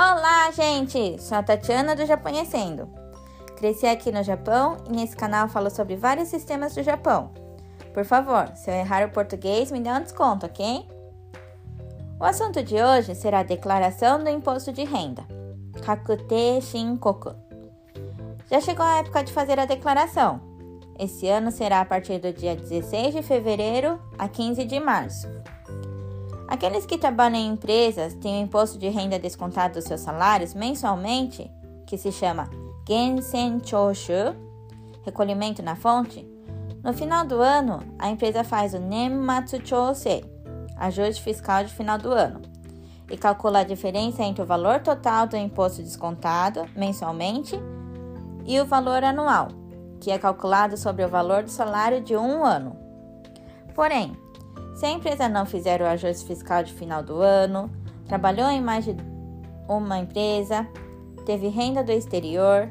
Olá, gente! Sou a Tatiana do Japonhecendo. Cresci aqui no Japão e nesse canal falo sobre vários sistemas do Japão. Por favor, se eu errar o português, me dê um desconto, ok? O assunto de hoje será a declaração do imposto de renda. Kakute Shinkoku. Já chegou a época de fazer a declaração. Esse ano será a partir do dia 16 de fevereiro a 15 de março. Aqueles que trabalham em empresas têm o imposto de renda descontado dos seus salários mensalmente, que se chama Gensen Choshu, recolhimento na fonte. No final do ano, a empresa faz o Nenmatsu Chosei, ajuste fiscal de final do ano, e calcula a diferença entre o valor total do imposto descontado mensalmente e o valor anual, que é calculado sobre o valor do salário de um ano. Porém, se a empresa não fizer o ajuste fiscal de final do ano, trabalhou em mais de uma empresa, teve renda do exterior,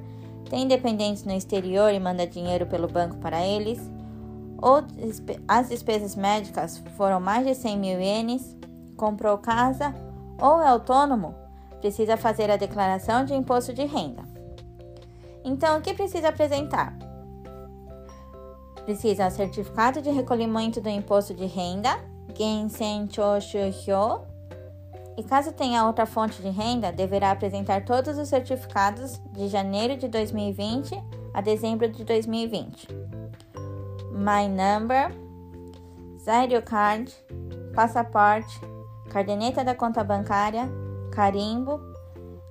tem dependentes no exterior e manda dinheiro pelo banco para eles, ou as despesas médicas foram mais de 100 mil ienes, comprou casa ou é autônomo, precisa fazer a declaração de imposto de renda. Então, o que precisa apresentar? Precisa certificado de recolhimento do imposto de renda, Gensen Choshu Hyo, e caso tenha outra fonte de renda, deverá apresentar todos os certificados de janeiro de 2020 a dezembro de 2020. My Number, Zairo Card, passaporte, caderneta da conta bancária, carimbo.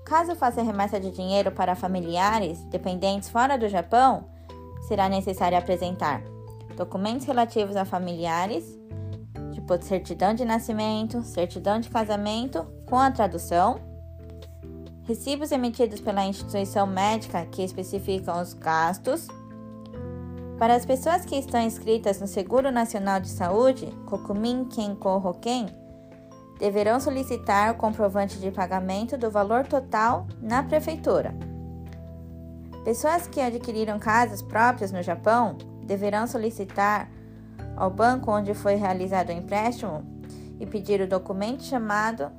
Caso faça remessa de dinheiro para familiares dependentes fora do Japão, será necessário apresentar documentos relativos a familiares, tipo certidão de nascimento, certidão de casamento com a tradução, recibos emitidos pela instituição médica que especificam os gastos. Para as pessoas que estão inscritas no Seguro Nacional de Saúde, Kokumin Kenko deverão solicitar o comprovante de pagamento do valor total na prefeitura. Pessoas que adquiriram casas próprias no Japão deverão solicitar ao banco onde foi realizado o empréstimo e pedir o documento chamado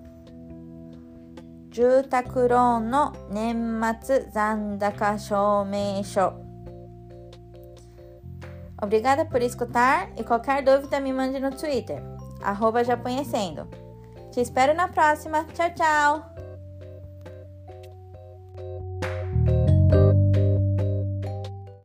Jutakuron no Nenmatsu Zandaka. Obrigada por escutar e qualquer dúvida me mande no Twitter, arroba. Te espero na próxima. Tchau, tchau!